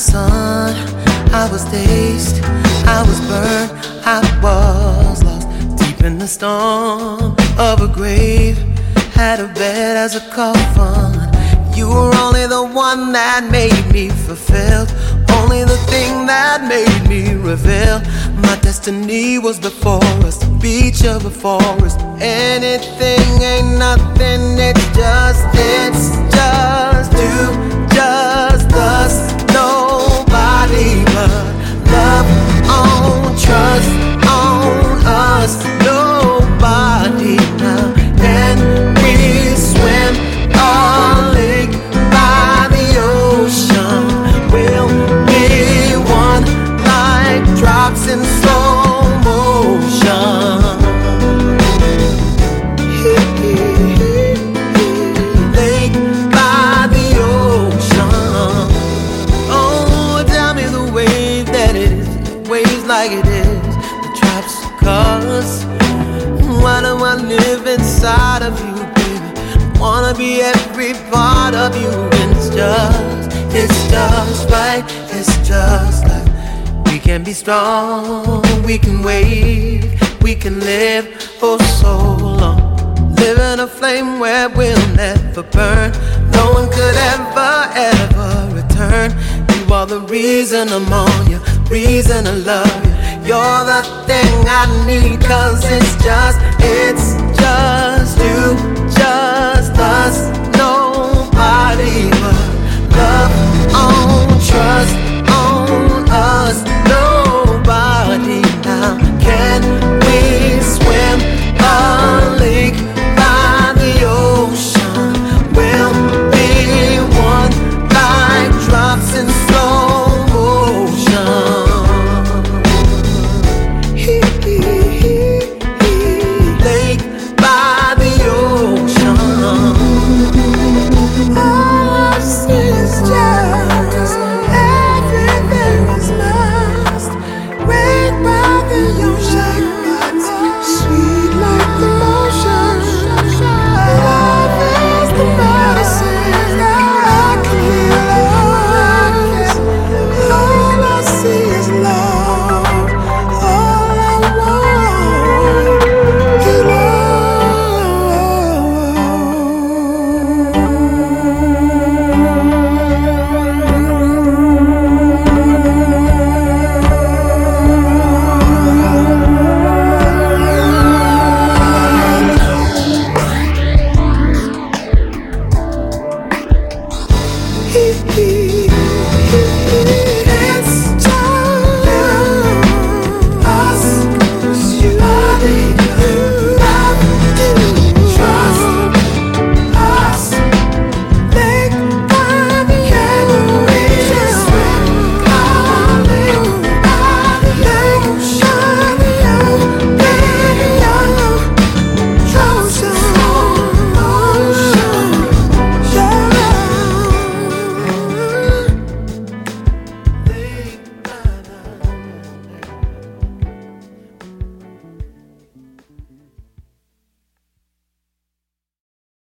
sun, I was dazed, I was burned, I was lost deep in the storm of a grave. Had a bed as a coffin. You were only the one that made me fulfilled, only the thing that made me reveal. My destiny was before us, the beach of a forest. Anything ain't nothing, it's just, like it is, the drops cause. Why do I live inside of you, baby? Wanna be every part of you, it's just, it's just right, it's just like we can be strong, we can wave, we can live for so long. Live in a flame where we'll never burn. No one could ever, ever return. You are the reason I'm on you, reason I love you. You're the thing I need, cause it's just, it's just hee hee.